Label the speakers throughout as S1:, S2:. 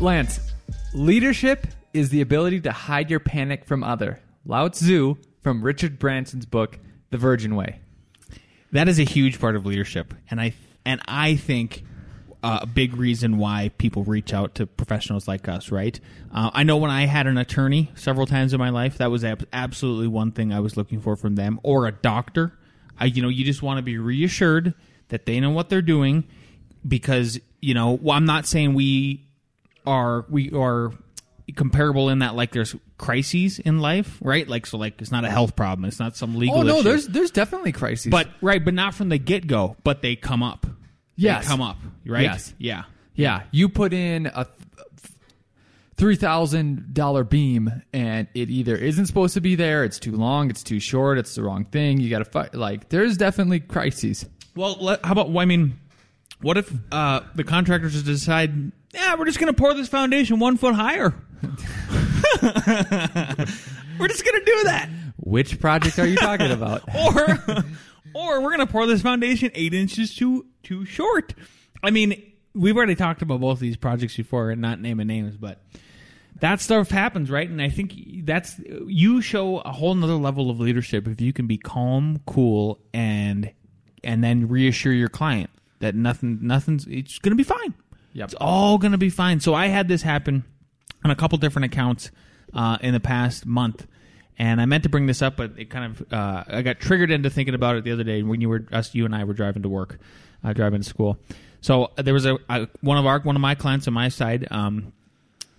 S1: Lance, leadership is the ability to hide your panic from other. Lao Tzu from Richard Branson's book, The Virgin Way.
S2: That is a huge part of leadership, and I and I think uh, a big reason why people reach out to professionals like us. Right? Uh, I know when I had an attorney several times in my life, that was ab- absolutely one thing I was looking for from them, or a doctor. I, you know, you just want to be reassured that they know what they're doing, because you know, well, I'm not saying we are we are comparable in that like there's crises in life, right? Like so, like it's not a health problem, it's not some legal.
S1: Oh no,
S2: issue.
S1: there's there's definitely crises.
S2: but right, but not from the get go. But they come up.
S1: Yes.
S2: they come up. Right.
S1: Yes.
S2: Yeah.
S1: yeah, you put in a three thousand dollar beam, and it either isn't supposed to be there, it's too long, it's too short, it's the wrong thing. You got to fight. Like there's definitely crises.
S2: Well, let, how about? well, I mean, what if uh, the contractors decide? Yeah, we're just going to pour this foundation one foot higher. we're just going to do that.
S1: Which project are you talking about?
S2: or or we're gonna pour this foundation eight inches too too short. I mean, we've already talked about both of these projects before, and not naming names, but that stuff happens, right? And I think that's you show a whole nother level of leadership if you can be calm, cool, and and then reassure your client that nothing nothing's it's gonna be fine.
S1: Yep.
S2: It's all gonna be fine. So I had this happen on a couple different accounts uh, in the past month. And I meant to bring this up, but it kind of uh, I got triggered into thinking about it the other day when you were us, you and I were driving to work, uh, driving to school. So there was a, a one of our one of my clients on my side um,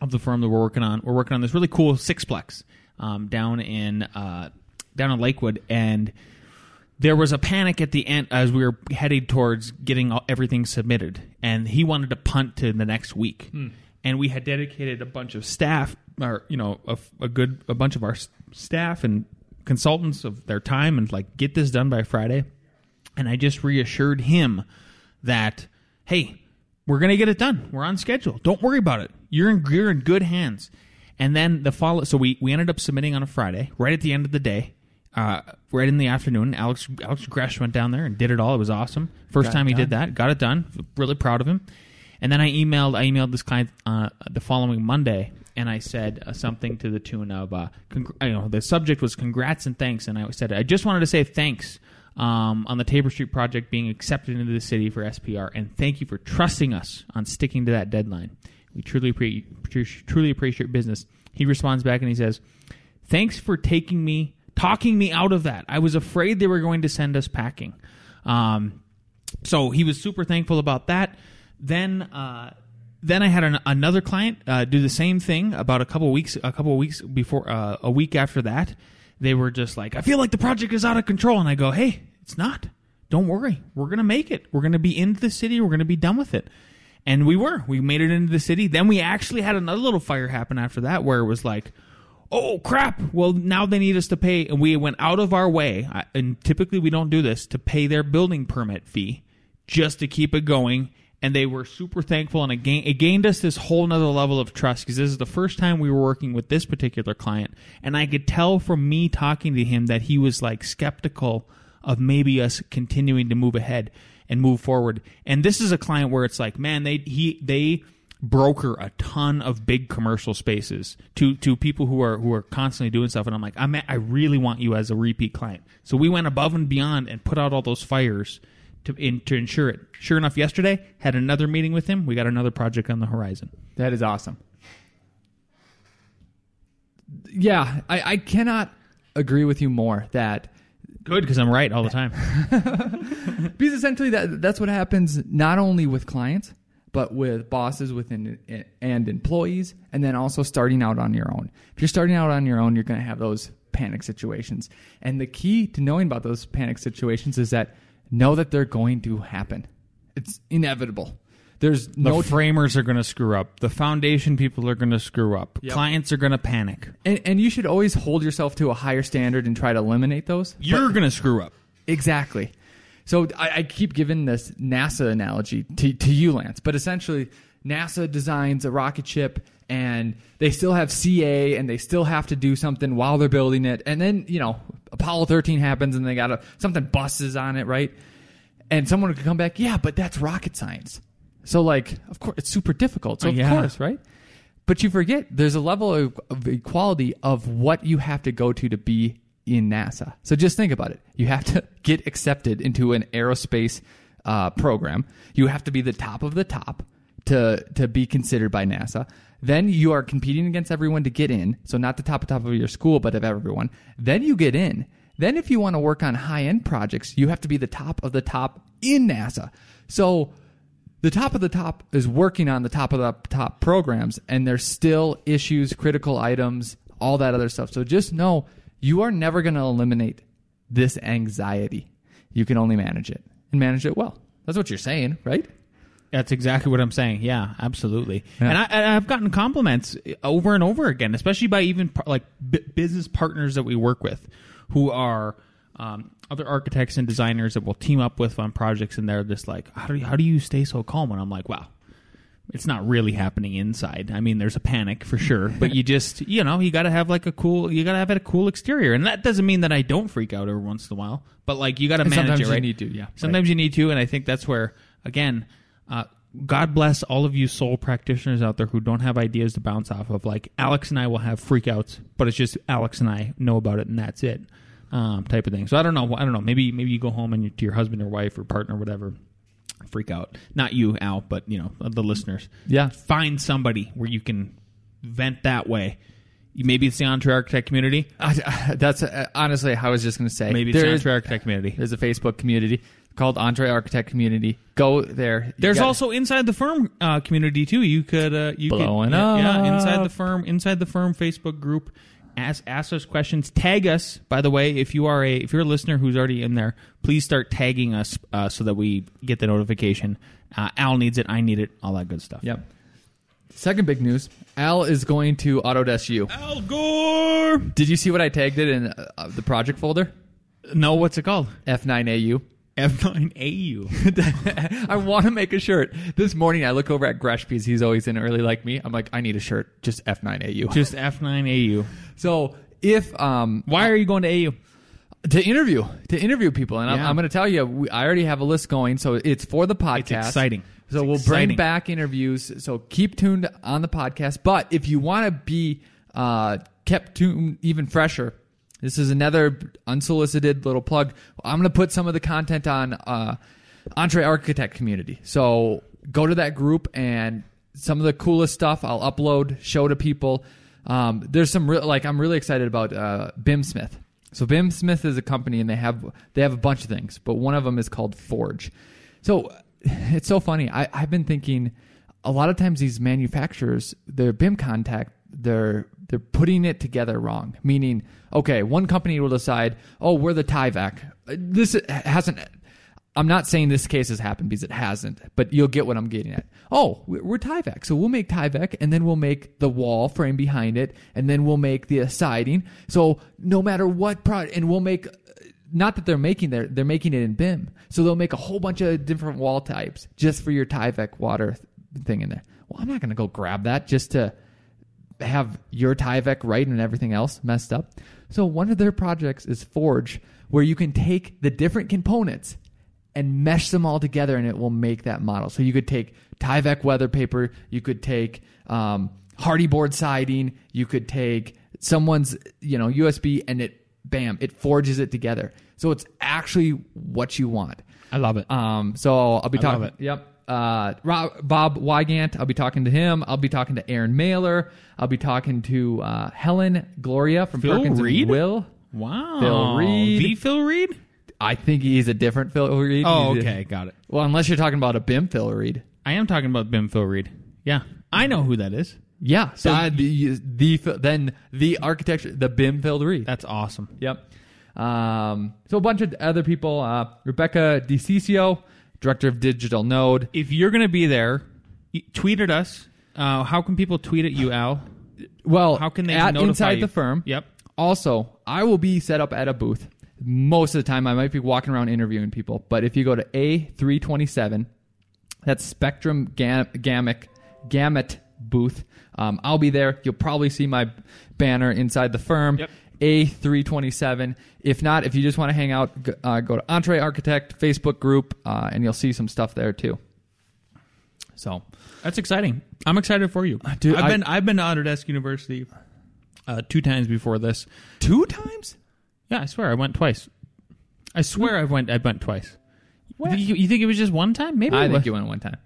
S2: of the firm that we're working on. We're working on this really cool sixplex um, down in uh, down in Lakewood, and there was a panic at the end as we were headed towards getting everything submitted, and he wanted to punt to the next week. Hmm. And we had dedicated a bunch of staff, or you know, a, a good a bunch of our staff and consultants of their time, and like get this done by Friday. And I just reassured him that, hey, we're gonna get it done. We're on schedule. Don't worry about it. You're in you're in good hands. And then the follow. So we we ended up submitting on a Friday, right at the end of the day, uh, right in the afternoon. Alex Alex Gresh went down there and did it all. It was awesome. First
S1: Got
S2: time he did that. Got it done. Really proud of him. And then I emailed I emailed this client uh, the following Monday, and I said uh, something to the tune of, uh, congr- you know, the subject was congrats and thanks, and I said I just wanted to say thanks um, on the Tabor Street project being accepted into the city for SPR, and thank you for trusting us on sticking to that deadline. We truly truly appreciate your business. He responds back and he says, "Thanks for taking me, talking me out of that. I was afraid they were going to send us packing." Um, so he was super thankful about that. Then, uh, then I had an, another client uh, do the same thing about a couple weeks, a couple weeks before, uh, a week after that. They were just like, "I feel like the project is out of control," and I go, "Hey, it's not. Don't worry. We're gonna make it. We're gonna be into the city. We're gonna be done with it." And we were. We made it into the city. Then we actually had another little fire happen after that, where it was like, oh crap. Well now they need us to pay. And we went out of our way and typically we don't do this to pay their building permit fee just to keep it going. And they were super thankful. And it, gain, it gained us this whole nother level of trust because this is the first time we were working with this particular client. And i could tell from me talking to him that he was like skeptical of maybe us continuing to move ahead and move forward. And this is a client where it's like man they he they broker a ton of big commercial spaces to to people who are who are constantly doing stuff and I'm like I'm I really want you as a repeat client. So we went above and beyond and put out all those fires to in, to ensure it. Sure enough yesterday had another meeting with him. We got another project on the horizon.
S1: That is awesome. Yeah, I, I cannot agree with you more that
S2: Good because I'm right all the time.
S1: because essentially that that's what happens not only with clients but with bosses within and employees and then also starting out on your own if you're starting out on your own you're going to have those panic situations and the key to knowing about those panic situations is that know that they're going to happen it's inevitable There's
S2: The
S1: no
S2: framers are going to screw up. The foundation people are going to screw up.
S1: Yep.
S2: Clients are going to panic.
S1: and, and you should always hold yourself to a higher standard and try to eliminate those.
S2: You're going to screw up.
S1: Exactly. So I, I keep giving this NASA analogy to, to you, Lance, but essentially, NASA designs a rocket ship and they still have CA and they still have to do something while they're building it. And then, you know, Apollo 13 happens and they got a, something busts on it, right? And someone could come back, yeah, but that's rocket science. So, like, of course, it's super difficult. So, of
S2: Yeah.
S1: course, right? But you forget there's a level of, of equality of what you have to go to to be in NASA. So just think about it. You have to get accepted into an aerospace uh, program. You have to be the top of the top to to be considered by NASA. Then you are competing against everyone to get in. So not the top of top of your school, but of everyone. Then you get in. Then if you want to work on high end projects, you have to be the top of the top in NASA. So the top of the top is working on the top of the top programs and there's still issues critical items all that other stuff so just know you are never going to eliminate this anxiety you can only manage it and manage it well that's what you're saying right
S2: That's exactly what I'm saying. Yeah, absolutely.
S1: Yeah.
S2: And, I, and I've gotten compliments over and over again, especially by even like b- business partners that we work with, who are um, other architects and designers that will team up with on projects, and they're just like, "How do you, how do you stay so calm?" And I'm like, "Wow." It's not really happening inside. I mean, there's a panic for sure, but you just, you know, you got to have like a cool, you got to have a cool exterior, and that doesn't mean that I don't freak out every once in a while. But like, you got to manage
S1: sometimes
S2: it,
S1: you
S2: right?
S1: need to, yeah, right.
S2: Sometimes you need to, and I think that's where, again, uh, God bless all of you soul practitioners out there who don't have ideas to bounce off of. Like Alex and I will have freakouts, but it's just Alex and I know about it, and that's it, um, type of thing. So I don't know. I don't know. Maybe maybe you go home and you, to your husband or wife or partner or whatever, freak out. Not you, Al, but you know the listeners.
S1: yeah
S2: Find somebody where you can vent that way. Maybe it's the Entre Architect community.
S1: I, that's uh, honestly i was just going to say
S2: Maybe it's the
S1: is-
S2: Entre Architect community.
S1: there's a facebook community called Entre Architect community go there You
S2: There's
S1: gotta-
S2: also inside the firm uh, community too. You could uh, you
S1: Blowing
S2: could, yeah, yeah, inside the firm inside the firm Facebook group. Ask ask us questions. Tag us. By the way, if you are a if you're a listener who's already in there, please start tagging us uh, so that we get the notification. Uh, Al needs it. I need it. All that good stuff.
S1: Yep. Second big news: Al is going to Autodesk U.
S2: Al Gore.
S1: Did you see what I tagged it in uh, the project folder?
S2: No, what's it called?
S1: F9AU.
S2: F9AU.
S1: I want to make a shirt. This morning I look over at Gresh because he's always in early like me. I'm like, I need a shirt, just F9AU.
S2: Just F9AU.
S1: So if um
S2: Why are you going to AU?
S1: to interview to interview people, and I'm,
S2: Yeah.
S1: I'm going to tell you, we, I already have a list going. So it's for the podcast.
S2: It's exciting.
S1: So
S2: It's
S1: we'll
S2: exciting.
S1: bring back interviews. So keep tuned on the podcast. But if you want to be uh, kept tuned even fresher, this is another unsolicited little plug. I'm going to put some of the content on uh, Entre Architect community. So go to that group and some of the coolest stuff I'll upload, show to people. Um, there's some re- like I'm really excited about uh, BIMsmith. So BIMsmith is a company and they have they have a bunch of things, but one of them is called Forge. So it's so funny. I, I've been thinking a lot of times these manufacturers, their BIM contact, they're they're putting it together wrong. Meaning, okay, one company will decide, oh, we're the Tyvek. Uh, this hasn't. I'm not saying this case has happened because it hasn't, but you'll get what I'm getting at. Oh, we're Tyvek, so we'll make Tyvek, and then we'll make the wall frame behind it, and then we'll make the siding. So no matter what product, and we'll make not that they're making their they're making it in BIM. So they'll make a whole bunch of different wall types just for your Tyvek water th- thing in there. Well, I'm not going to go grab that just to have your Tyvek right and everything else messed up. So one of their projects is Forge, where you can take the different components and mesh them all together, and it will make that model. So you could take Tyvek weather paper, you could take um, Hardie board siding, you could take someone's you know OSB, and it bam, it forges it together. So it's actually what you want.
S2: I love it.
S1: Um, so I'll be
S2: I love
S1: talking.
S2: it.
S1: Yep. Uh, Rob, Bob Wygant. I'll be talking to him. I'll be talking to Aaron Maller. I'll be talking to uh, Helen Gloria from
S2: Phil
S1: Perkins and
S2: Reed?
S1: Will.
S2: wow.
S1: Phil Reed.
S2: The Phil Reed?
S1: I think he's a different Phil Reed.
S2: Oh,
S1: He's a-
S2: okay. Got it.
S1: well, unless you're talking about a BIM Phil Reed.
S2: I am talking about Bim Phil Reed. Yeah. I know who that is.
S1: Yeah. So
S2: So-
S1: uh, the, the then the architecture the BIM Phil Reed.
S2: That's awesome.
S1: Yep. Um, so a bunch of other people. Uh, Rebecca De Cicco, director of Digital Node.
S2: If you're going to be there tweet at us. Uh, how can people tweet at you, Al?
S1: Well,
S2: How can they
S1: at inside
S2: you?
S1: the firm?
S2: Yep.
S1: Also, I will be set up at a booth. Most of the time, I might be walking around interviewing people. But if you go to A327, that's Spectrum Gam- Gamut, Gamut booth, um, I'll be there. You'll probably see my banner inside the firm.
S2: Yep.
S1: A327. If not, if you just want to hang out, uh, go to Entre Architect Facebook group, uh, and you'll see some stuff there too. So,
S2: That's exciting. I'm excited for you.
S1: Dude,
S2: I've
S1: I-
S2: been I've been to Autodesk University uh, two times before this.
S1: two times?
S2: Yeah, I swear I went twice. I swear I went I went twice.
S1: What?
S2: You, you think it was just one time? Maybe
S1: I think
S2: was.
S1: you went one time.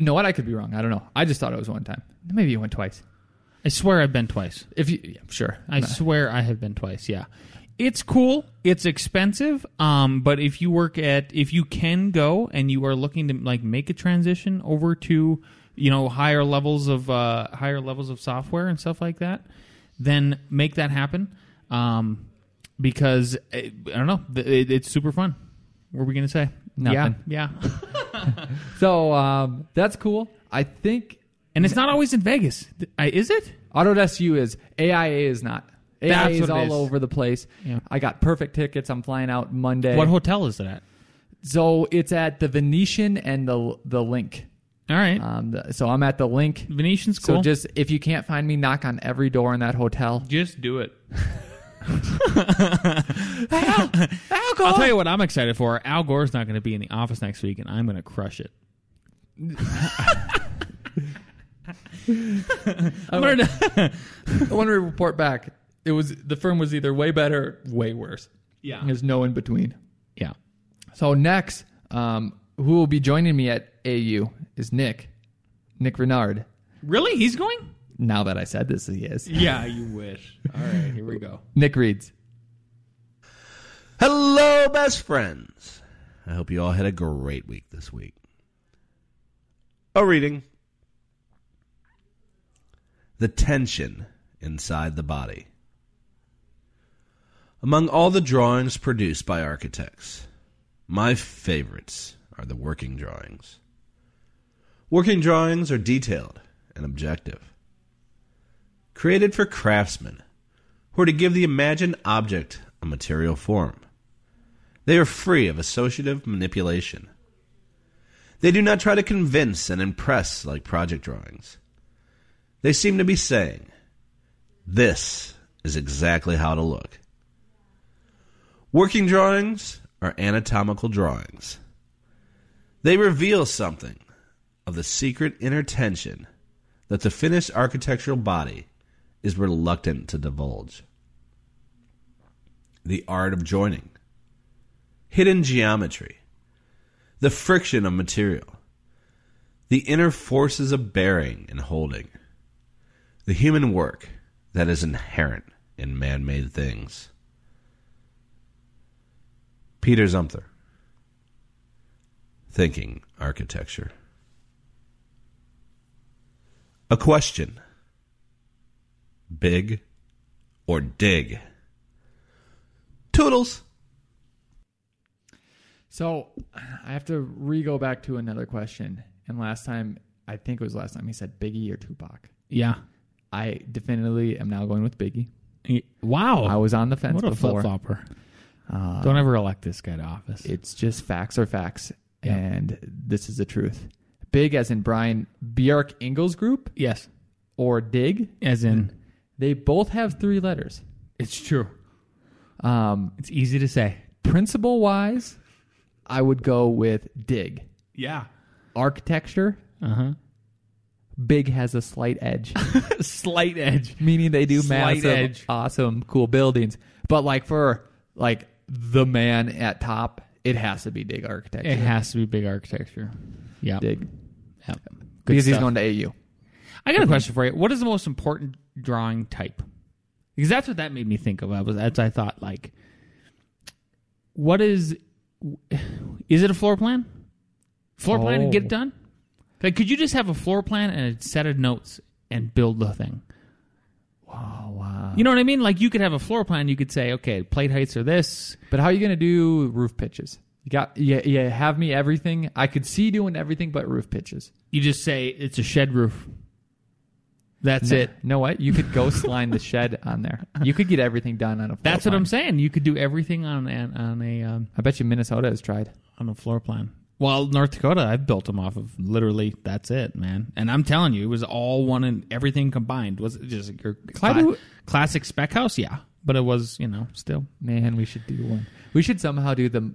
S1: No, what I could be wrong. I don't know. I just thought it was one time. Maybe you went twice.
S2: I swear I've been twice.
S1: If you, yeah, sure.
S2: I swear I have been twice. Yeah, it's cool. It's expensive. Um, but if you work at, if you can go and you are looking to like make a transition over to, you know, higher levels of uh, higher levels of software and stuff like that, then make that happen. Um, because uh, I don't know, it, it's super fun. What are we gonna say?
S1: Nothing.
S2: Yeah, yeah.
S1: So um, that's cool. I think
S2: and it's not always in Vegas, I, is it?
S1: Autodesk U is AIA is not. AIA
S2: That's
S1: is
S2: what it
S1: all
S2: is.
S1: over the place.
S2: Yeah.
S1: I got perfect tickets. I'm flying out Monday.
S2: What hotel is it at?
S1: so it's at the Venetian and the the LINQ.
S2: All right,
S1: Um, the, so I'm at the LINQ.
S2: Venetian's cool.
S1: So just if you can't find me, knock on every door in that hotel.
S2: just do it.
S1: Al, Gore.
S2: I'll tell you what I'm excited for. Al Gore's not going to be in the office next week, and I'm going to crush it. I'm gonna,
S1: I want to report back. It was the firm was either way better, or way worse.
S2: yeah,
S1: There's no in between.
S2: yeah.
S1: So next, um, who will be joining me at AU is Nick, Nick Renard.
S2: Really, he's going?
S1: Now that I said this, he is.
S2: Yeah, you wish. All right, here we go.
S1: Nick reads.
S3: Hello, best friends. I hope you all had a great week this week. A reading The Tension Inside the Body. Among all the drawings produced by architects, my favorites are the working drawings. Working drawings are detailed and objective, created for craftsmen who are to give the imagined object a material form. They are free of associative manipulation. They do not try to convince and impress like project drawings. They seem to be saying, This is exactly how to look. Working drawings are anatomical drawings. They reveal something of the secret inner tension that the finished architectural body is reluctant to divulge. The art of joining, hidden geometry, the friction of material, the inner forces of bearing and holding, the human work that is inherent in man made things. Peter Zumthor, Thinking Architecture. A question Big or dig? Toodles.
S1: So I have to re go back to another question. And last time, I think it was last time, he said Biggie or Tupac.
S2: Yeah.
S1: I definitively am now going with Biggie.
S2: Wow.
S1: I was on the fence
S2: what a
S1: before.
S2: flip flopper.
S1: Uh,
S2: Don't ever elect this guy to office.
S1: It's just facts are facts,
S2: Yeah.
S1: and this is the truth. Big as in Brian Bjork Ingels Group
S2: yes,
S1: or Dig.
S2: as in
S1: They both have three letters.
S2: it's true.
S1: Um,
S2: It's easy to say.
S1: principle wise, I would go with Dig.
S2: Yeah.
S1: Architecture,
S2: Uh huh.
S1: Big has a slight edge,
S2: Slight edge.
S1: meaning they do
S2: Slight
S1: massive,
S2: edge.
S1: awesome, cool buildings. But like for like the man at top, it has to be Dig Architecture.
S2: It has to be big architecture. Yeah.
S1: Dig
S2: Yep. Good
S1: because he's
S2: stuff.
S1: going to AU.
S2: I got a question for you. What is the most important drawing type? Because that's what that made me think of. I was as I thought like, what is? Is it a floor plan? Floor plan and get
S1: Oh.
S2: it done. Like, could you just have a floor plan and a set of notes and build the thing?
S1: Oh wow!
S2: You know what I mean? Like, you could have a floor plan. You could say, okay, plate heights are this.
S1: But how are you going to do roof pitches? You got yeah you have me everything. I could see doing everything but roof pitches.
S2: You just say it's a shed roof. That's
S1: No-
S2: it.
S1: Know what? You could ghost line the shed on there. You could get everything done on a. Floor
S2: That's what. I'm saying. You could do everything on an, on a um,
S1: I bet you Minnesota has tried.
S2: on a floor plan. Well, North Dakota, I've built them off of literally. That's it, man. And I'm telling you, it was all one and everything combined. Was it just your cla- classic spec house? Yeah, but it was you know still
S1: Man, we should do one. We should somehow do the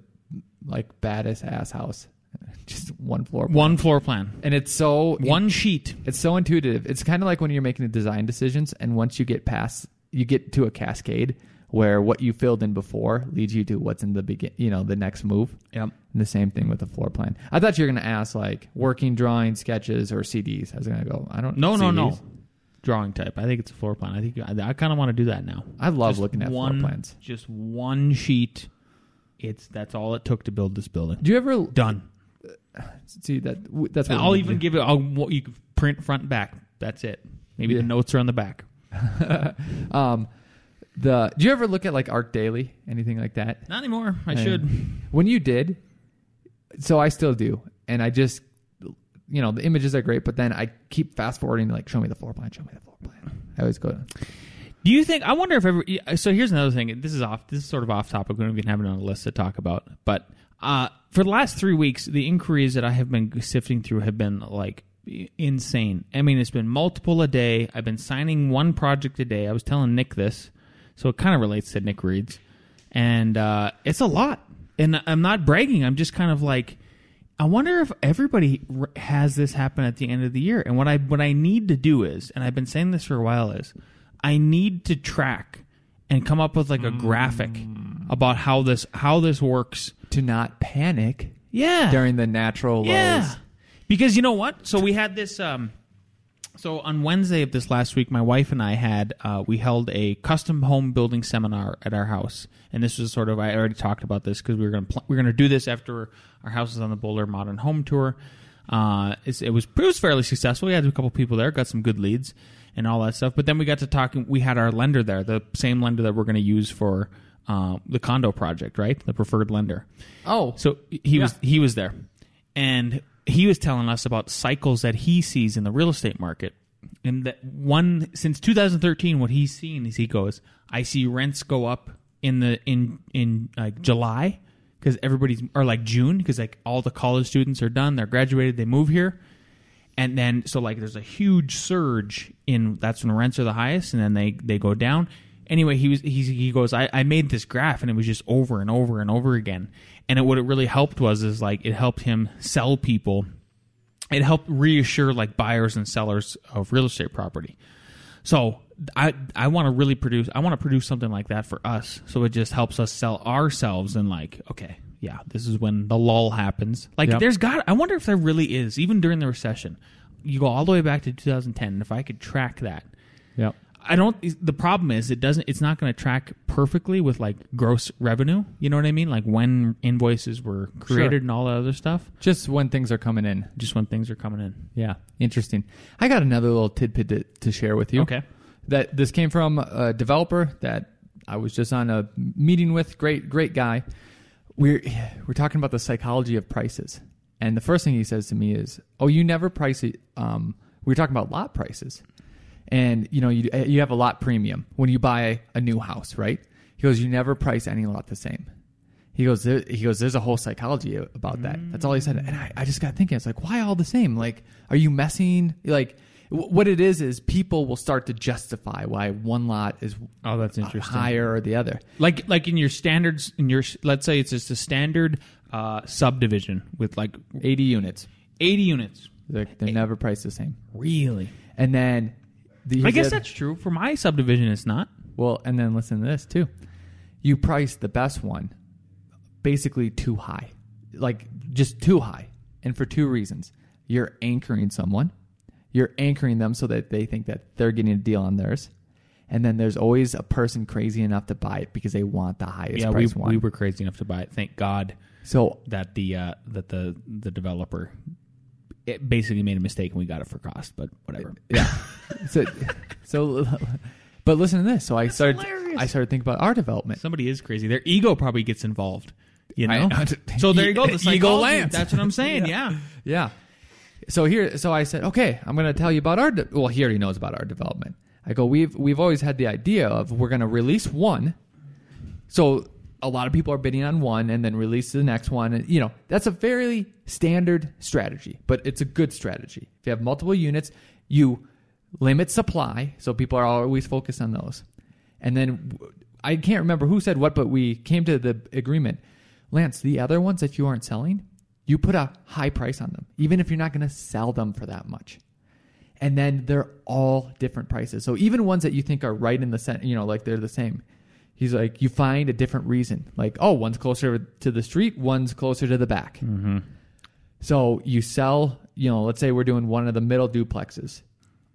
S1: like baddest ass house, just one floor. plan.
S2: one floor plan,
S1: and it's so
S2: one sheet.
S1: It's so intuitive. It's kind of like when you're making the design decisions, and once you get past, you get to a cascade where what you filled in before leads you to what's in the begin. You know, the next move.
S2: Yep.
S1: And the same thing with the floor plan. I thought you were going to ask like working drawing, sketches, or CDs. I was going to go. I don't.
S2: No, no, no. Drawing type. I think it's a floor plan. I think I, I kind of want to do that now.
S1: I love
S2: Just
S1: looking at
S2: one,
S1: floor plans.
S2: Just one sheet. It's that's all it took to build this building.
S1: Do you ever
S2: Done.
S1: see that? That's
S2: I'll even
S1: to
S2: give it. I'll what you print front and back. That's it. Maybe
S1: Yeah.
S2: the notes are on the back.
S1: Um, the. Do you ever look at like ArchDaily, anything like that?
S2: Not anymore. I
S1: And
S2: should.
S1: When you did, so I still do, and I just, you know, the images are great, but then I keep fast forwarding, like, show me the floor plan, show me the floor plan. I always go,
S2: Do you think? I wonder if ever. So here's another thing. This is off. This is sort of off topic. We don't even have it on a list to talk about. But uh, for the last three weeks, the inquiries that I have been sifting through have been like insane. I mean, it's been multiple a day. I've been signing one project a day. I was telling Nick this, so it kind of relates to Nick Reed's, and uh, it's a lot. And I'm not bragging. I'm just kind of like. I wonder if everybody has this happen at the end of the year. And what I what I need to do is, and I've been saying this for a while, is I need to track and come up with like a graphic about how this how this works.
S1: to not panic
S2: Yeah,
S1: during the natural lows.
S2: yeah. Because you know what? So we had this. Um, so on Wednesday of this last week, my wife and I had uh, we held a custom home building seminar at our house, and this was sort of I already talked about this because we were gonna pl- we are gonna do this after our house is on the Boulder Modern Home Tour. Uh, it's, it was it was fairly successful. We had a couple people there, got some good leads and all that stuff. But then we got to talking. We had our lender there, the same lender that we're going to use for uh, the condo project, right? The preferred lender.
S1: Oh,
S2: So he was he was there, and he was telling us about cycles that he sees in the real estate market. And that one since 2013, what he's seen is he goes, I see rents go up in the in in like July because everybody's or like June because like all the college students are done, they're graduated, they move here, and then so like there's a huge surge in that's when rents are the highest, and then they they go down. Anyway, he was he's, he goes. I, I made this graph, and it was just over and over and over again. And it, what it really helped was is like it helped him sell people. It helped reassure like buyers and sellers of real estate property. So I I want to really produce. I want to produce something like that for us. So it just helps us sell ourselves and like okay, yeah, this is when the lull happens. Like
S1: Yep.
S2: there's got. I wonder if there really is even during the recession. You go all the way back to 2010. And if I could track that,
S1: yep.
S2: I don't. The problem is it doesn't. It's not going to track perfectly with like gross revenue. You know what I mean? Like when invoices were created
S1: Sure.
S2: and all that other stuff.
S1: Just when things are coming in.
S2: Just when things are coming in.
S1: Yeah, interesting. I got another little tidbit to, to share with you.
S2: Okay.
S1: That this came from a developer that I was just on a meeting with. Great, great guy. We're we're talking about the psychology of prices, and the first thing he says to me is, "Oh, you never price it." Um, we were talking about lot prices, and you know you you have a lot premium when you buy a new house, right? He goes, "You never price any lot the same." He goes, he goes. There's a whole psychology about that. That's all he said, and I, I just got thinking. It's like, why all the same? Like, are you messing? Like, w- what it is is people will start to justify why one lot is
S2: Oh, that's interesting.
S1: higher or the other.
S2: Like like in your standards in your let's say it's just a standard uh, subdivision with like
S1: 80 units.
S2: 80 units.
S1: They're, they're never priced the same.
S2: Really?
S1: And then the,
S2: I guess that's true. For my subdivision, it's not.
S1: well. And then listen to this too. You price the best one basically too high, like just too high, and for two reasons. You're anchoring someone. You're anchoring them so that they think that they're getting a deal on theirs. And then there's always a person crazy enough to buy it because they want the highest
S2: yeah, we,
S1: price one.
S2: we were crazy enough to buy it. Thank God
S1: so
S2: that the uh, that the the developer it basically made a mistake and we got it for cost, but whatever.
S1: Yeah. so, so, but listen to this. So I started.
S2: hilarious.
S1: I started thinking about our development.
S2: Somebody is crazy. Their ego probably gets involved. You know.
S1: I-
S2: so there you go. The
S1: Ego
S2: psychology.
S1: Lance.
S2: That's what I'm saying. yeah.
S1: Yeah. So here, so I said, okay, I'm going to tell you about our. De- well, he already knows about our development. I go, we've we've always had the idea of we're going to release one. So a lot of people are bidding on one and then release the next one, and you know that's a fairly standard strategy, but it's a good strategy. If you have multiple units, you limit supply, so people are always focused on those. And then I can't remember who said what, but we came to the agreement. Lance, the other ones that you aren't selling, you put a high price on them, even if you're not going to sell them for that much. And then they're all different prices. So even ones that you think are right in the center, you know, like they're the same. He's like, you find a different reason. Like, oh, one's closer to the street, one's closer to the back. Mm-hmm. So you sell, you know, let's say we're doing one of the middle duplexes.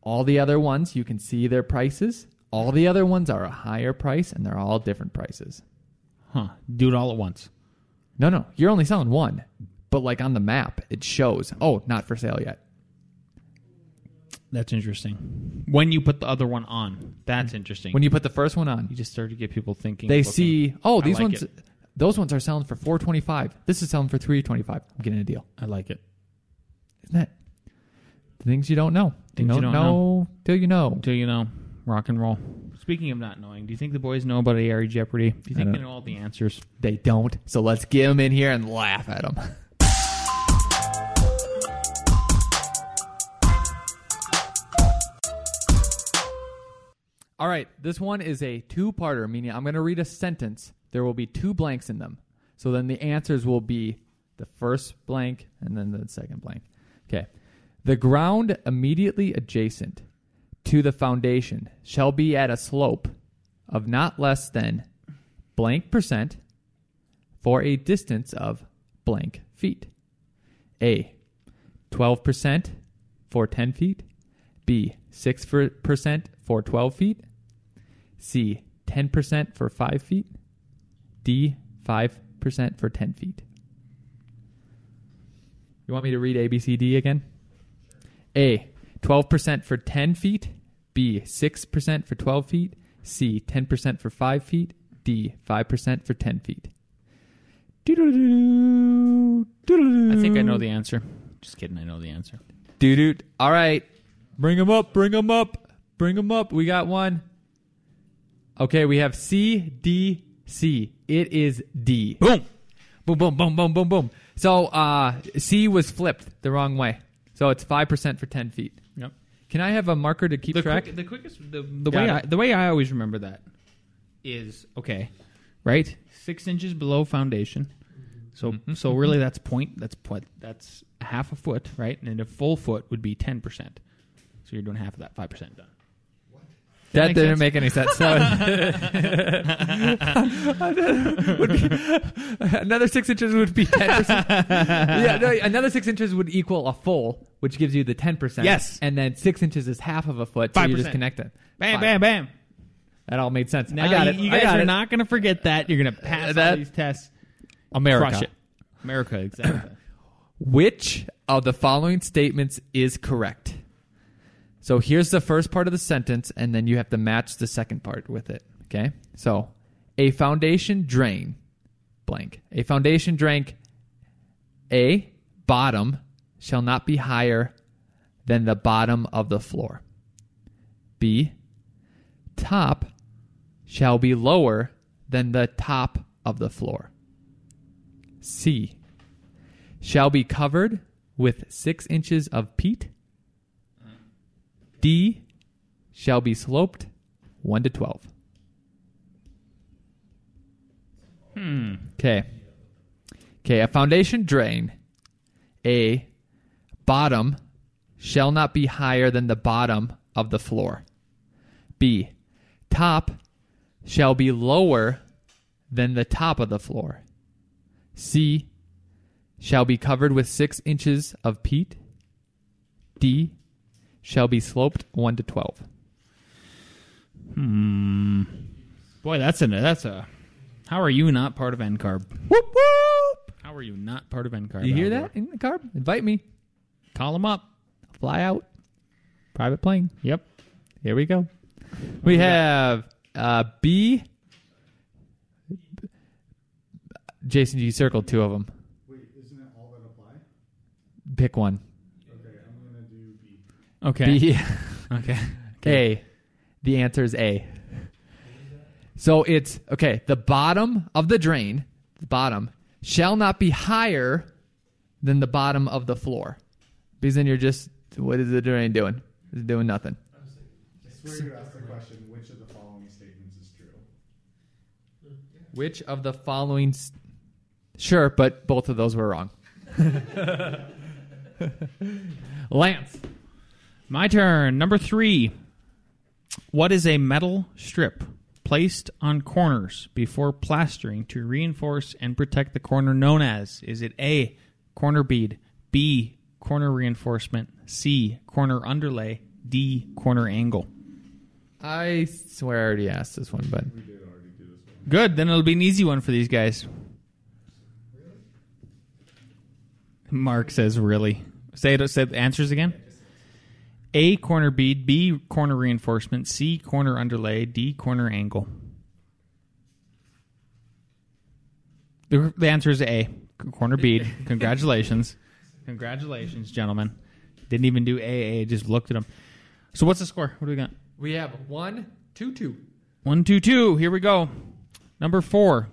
S1: All the other ones, you can see their prices. All the other ones are a higher price and they're all different prices.
S2: Huh. Do it all at once.
S1: No, no, you're only selling one. But like on the map, it shows, oh, not for sale yet.
S2: That's interesting. When you put the other one on, that's mm. interesting.
S1: When you put the first one on,
S2: you just start to get people thinking.
S1: they
S2: looking.
S1: see, oh,
S2: I
S1: these
S2: like
S1: ones,
S2: it.
S1: those ones are selling for 425. This is selling for 325. I'm getting a deal.
S2: I like it.
S1: Isn't that the things you don't know?
S2: Things
S1: you
S2: you
S1: don't,
S2: don't
S1: know till you know.
S2: Do you know rock and roll? Speaking of not knowing, do you think the boys know about ARE Jeopardy? Do you
S1: I
S2: think
S1: don't-
S2: they know all the answers?
S1: They don't. So let's get them in here and laugh at them. All right, this one is a two-parter, meaning I'm going to read a sentence. There will be two blanks in them. So then the answers will be the first blank and then the second blank. Okay. The ground immediately adjacent to the foundation shall be at a slope of not less than blank percent for a distance of blank feet. A. 12% for 10 feet. B. 6% for 12 feet. C. 10% for 5 feet. D. 5% for 10 feet. You want me to read A, B, C, D again? A. 12% for 10 feet. B. 6% for 12 feet. C. 10% for 5 feet. D. 5% for 10 feet.
S2: I think I know the answer. Just kidding. I know the answer.
S1: Doo doo. All right. Bring them up. Bring them up. Bring them up. We got one. Okay, we have C, D, C. It is D.
S2: Boom.
S1: Boom, boom, boom, boom, boom, boom. So uh, C was flipped the wrong way. So it's 5% for 10 feet.
S2: Yep.
S1: Can I have a marker to keep
S2: The,
S1: track?
S2: quick, the quickest, the, the
S1: Got
S2: way
S1: it.
S2: I, the way I always remember that is okay, right? Six inches below foundation. So
S1: Mm-hmm.
S2: so really that's point that's point that's half a foot, right? And a full foot would be ten percent. So you're doing half of that, five percent done.
S1: That
S2: make
S1: didn't
S2: sense?
S1: make any sense. So Would be- another six inches would be 10%. yeah, no, another six inches would equal a full, which gives you the 10%.
S2: Yes.
S1: And then six inches is half of a foot, so you
S2: 5%.
S1: just connect it.
S2: Bam,
S1: Five.
S2: bam, bam.
S1: That all made sense.
S2: Now
S1: I got
S2: you,
S1: it.
S2: you
S1: I
S2: guys
S1: got
S2: are
S1: it.
S2: not going to forget that. You're going to uh, pass all these tests.
S1: America.
S2: Crush it. America, exactly.
S1: Which of the following statements is correct? So here's the first part of the sentence, and then you have to match the second part with it. Okay? So, a foundation drain, blank. A foundation drain, A, bottom, shall not be higher than the bottom of the floor. B, top shall be lower than the top of the floor. C, shall be covered with six inches of peat. D shall be sloped one to twelve. Hmm. Okay. Okay. A foundation drain. A bottom shall not be higher than the bottom of the floor. B top shall be lower than the top of the floor. C shall be covered with six inches of peat. D shall be sloped one to twelve. Hmm.
S2: Boy, that's a that's a. How are you not part of NCARB?
S1: Whoop whoop!
S2: How are you not part of NCARB?
S1: You hear that
S2: Gore?
S1: in the car? Invite me.
S2: Call them up.
S1: Fly out. Private plane.
S2: Yep.
S1: Here we go. We have uh, B. Jason, you circled two of them.
S4: Wait, isn't it all that apply?
S1: Pick one.
S4: Okay, I'm gonna do B.
S2: Okay.
S1: B.
S2: Okay.
S1: A. The answer is A. So it's okay. The bottom of the drain, the bottom, shall not be higher than the bottom of the floor, because then you're just what is the drain doing? It's doing nothing.
S4: I swear you asked the question, which of the following statements is true?
S1: Which of the following? s- Sure, but both of those were wrong. Lance.
S2: My turn. Number three. What is a metal strip placed on corners before plastering to reinforce and protect the corner known as? Is it A, corner bead, B, corner reinforcement, C, corner underlay, D, corner angle?
S1: I swear I already asked this one, but
S4: We did already do this one.
S2: Good. Then it'll be an easy one for these guys. Mark says, "Really." Say it. Say the answers again. A corner bead, B corner reinforcement, C corner underlay, D corner angle. The, the answer is A corner bead. Congratulations, congratulations, gentlemen. Didn't even do AA. Just looked at them. So what's the score? What do we got?
S1: we have one, two, two.
S2: One, two, two. Here we go. Number four.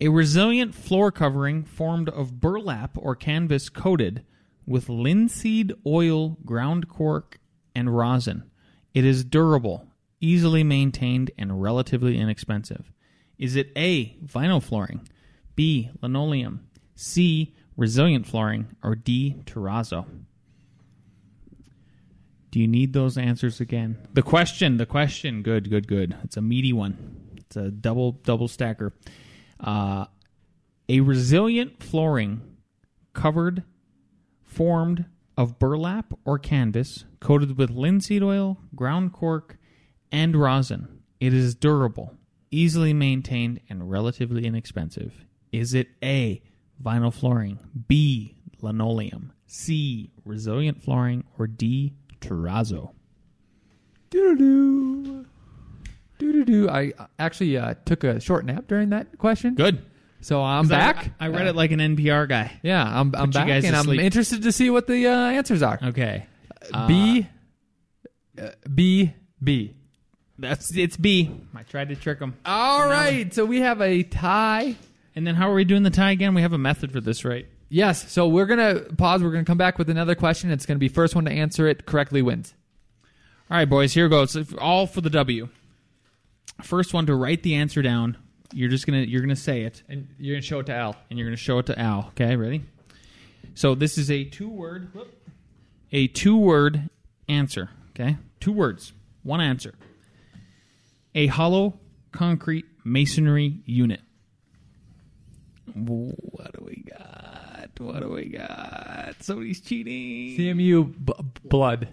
S2: A resilient floor covering formed of burlap or canvas coated with linseed oil, ground cork, and rosin. It is durable, easily maintained, and relatively inexpensive. Is it A. Vinyl flooring, B. Linoleum, C. Resilient flooring, or D. Terrazzo? Do you need those answers again? The question, the question. Good, good, good. It's a meaty one. It's a double double stacker. Uh, a resilient flooring covered, formed of burlap or canvas, coated with linseed oil, ground cork, and rosin. It is durable, easily maintained, and relatively inexpensive. Is it A. Vinyl flooring, B. Linoleum, C. Resilient flooring, or D. Terrazzo?
S1: Doo doo. Doo doo doo. I actually uh, took a short nap during that question.
S2: Good.
S1: So I'm back.
S2: I, read it like an NPR guy.
S1: Yeah, I'm, I'm
S2: Put you
S1: back,
S2: guys
S1: and I'm
S2: sleep.
S1: interested to see what the uh, answers are.
S2: Okay.
S1: B, uh, B, B.
S2: That's it's B. I tried to trick him.
S1: All right, so we have a tie.
S2: And then how are we doing the tie again? We have a method for this, right?
S1: Yes, so we're gonna pause. We're gonna come back with another question. It's gonna be first one to answer it correctly wins.
S2: All right, boys. Here goes. All for the W. First one to write the answer down. You're just gonna you're gonna say it,
S1: And you're gonna show it to Al.
S2: and you're gonna show it to Al. Okay, ready? So this is a two word, a two word answer. Okay, two words, one answer. A hollow concrete masonry unit. What do we got? What do we got? Somebody's cheating.
S1: CMU b- blood.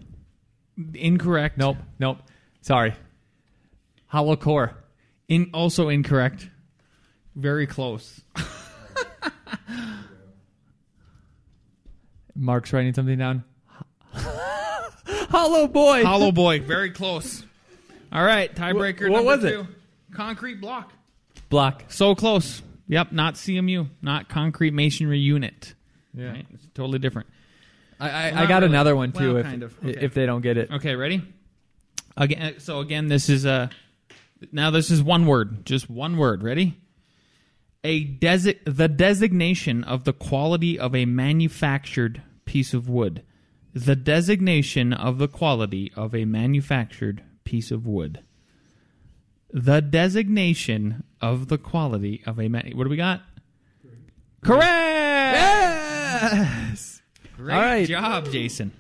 S2: Incorrect.
S1: Nope, nope. Sorry. Hollow core.
S2: In also incorrect. Very close.
S1: Mark's writing something down. Hollow boy.
S2: Hollow boy. Very close. All right, tiebreaker.
S1: Wh- what
S2: number
S1: was it?
S2: Concrete block.
S1: block.
S2: So close. Yep, not CMU, not concrete masonry unit.
S1: Yeah.
S2: Right? It's totally different.
S1: I, I,
S2: Well,
S1: I got
S2: really.
S1: another one too.
S2: Well,
S1: if
S2: kind of. Okay.
S1: if they don't get it.
S2: Okay, ready? Again, so again, this is a. Now this is one word, just one word. Ready? A desi- the designation of the quality of a manufactured piece of wood. The designation of the quality of a manufactured piece of wood. The designation of the quality of a man. What do we got? Correct.
S1: Yes.
S2: Great
S1: All right.
S2: job, Jason.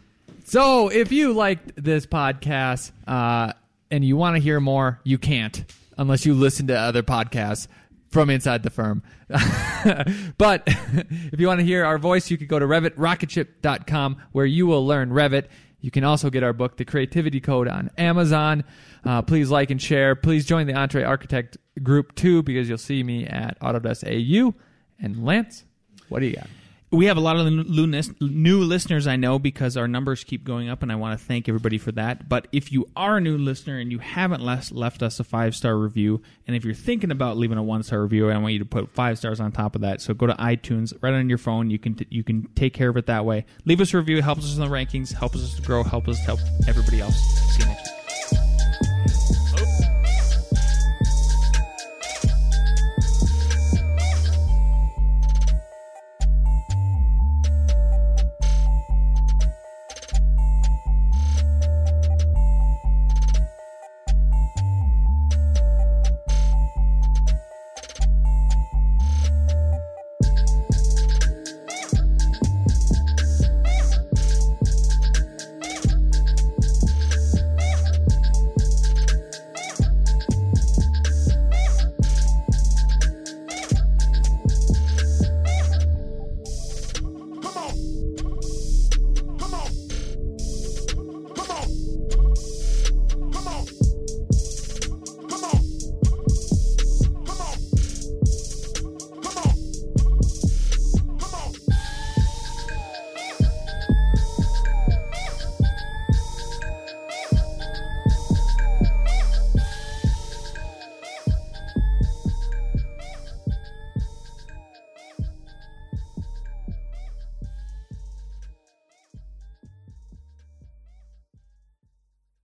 S1: So if you liked this podcast uh, and you want to hear more, you can't unless you listen to other podcasts from inside the firm. but if you want to hear our voice, you could go to revitrocketship.com where you will learn Revit. You can also get our book, The Creativity Code, on Amazon. Uh, please like and share. Please join the Entre Architect group too because you'll see me at Autodesk AU. And Lance, what do you got?
S2: We have a lot of new, listeners I know because our numbers keep going up, and I want to thank everybody for that. But if you are a new listener and you haven't left, us a five star review, and if you're thinking about leaving a one star review, I want you to put five stars on top of that. So go to iTunes right on your phone. You can t- you can take care of it that way. Leave us a review. It helps us in the rankings. Helps us to grow. Helps us help everybody else. See you next week.